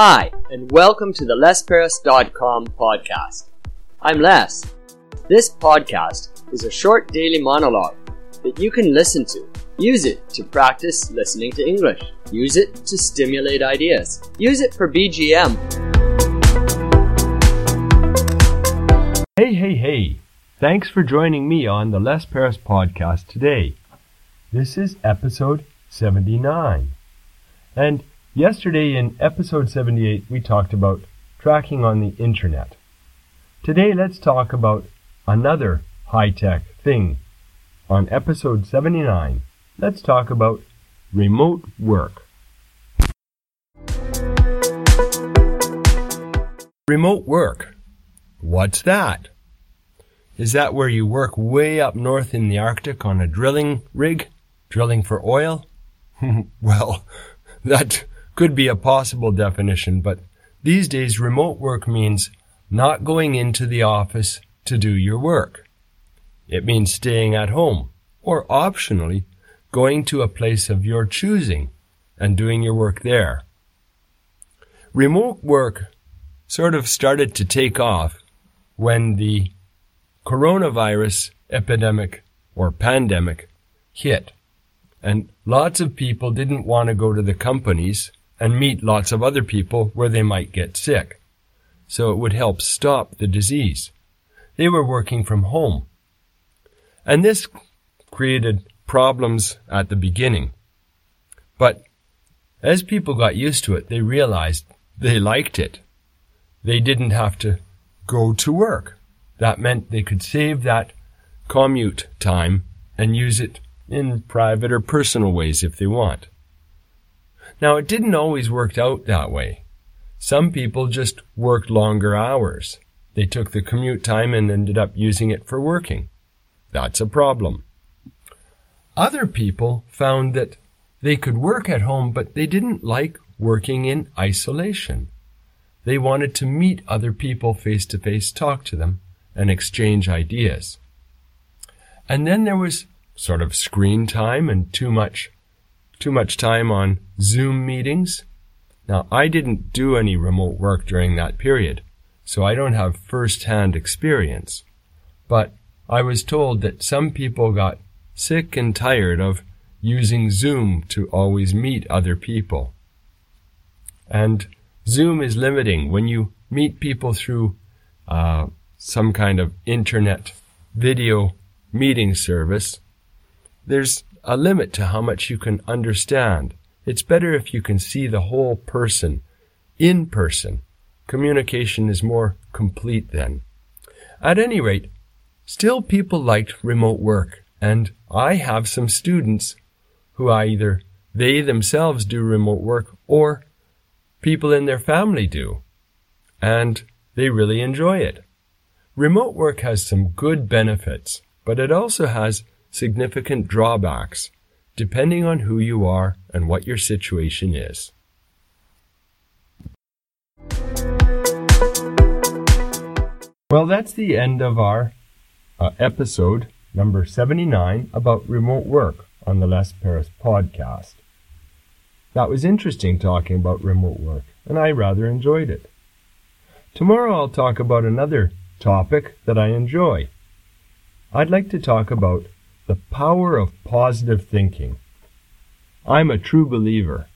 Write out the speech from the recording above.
Hi, and welcome to the LesPerras.com podcast. I'm Les. This podcast is a short daily monologue that you can listen to. Use it to practice listening to English. Use it to stimulate ideas. Use it for BGM. Hey, hey, hey. Thanks for joining me on the Les Perras podcast today. This is episode 79. And yesterday in episode 78, we talked about tracking on the internet. Today, let's talk about another high tech thing. On episode 79, let's talk about remote work. Remote work. What's that? Is that where you work way up north in the Arctic on a drilling rig, drilling for oil? well, that could be a possible definition, but these days remote work means not going into the office to do your work. It means staying at home, or optionally, going to a place of your choosing and doing your work there. Remote work sort of started to take off when the coronavirus epidemic or pandemic hit. And lots of people didn't want to go to the companies and meet lots of other people where they might get sick. So it would help stop the disease. They were working from home. And this created problems at the beginning. But as people got used to it, they realized they liked it. They didn't have to go to work. That meant they could save that commute time and use it in private or personal ways if they want. Now, it didn't always work out that way. Some people just worked longer hours. They took the commute time and ended up using it for working. That's a problem. Other people found that they could work at home, but they didn't like working in isolation. They wanted to meet other people face to face, talk to them, and exchange ideas. And then there was sort of screen time and too much too much time on Zoom meetings. Now, I didn't do any remote work during that period, so I don't have first-hand experience. But I was told that some people got sick and tired of using Zoom to always meet other people. And Zoom is limiting. When you meet people through uh, some kind of internet video meeting service, there's a limit to how much you can understand. It's better if you can see the whole person in person. Communication is more complete then. At any rate, still people liked remote work, and I have some students who either they themselves do remote work or people in their family do, and they really enjoy it. Remote work has some good benefits, but it also has significant drawbacks, depending on who you are and what your situation is. Well, that's the end of our uh, episode number 79 about remote work on the Les Perras podcast. That was interesting talking about remote work, and I rather enjoyed it. Tomorrow I'll talk about another topic that I enjoy. I'd like to talk about the power of positive thinking. I'm a true believer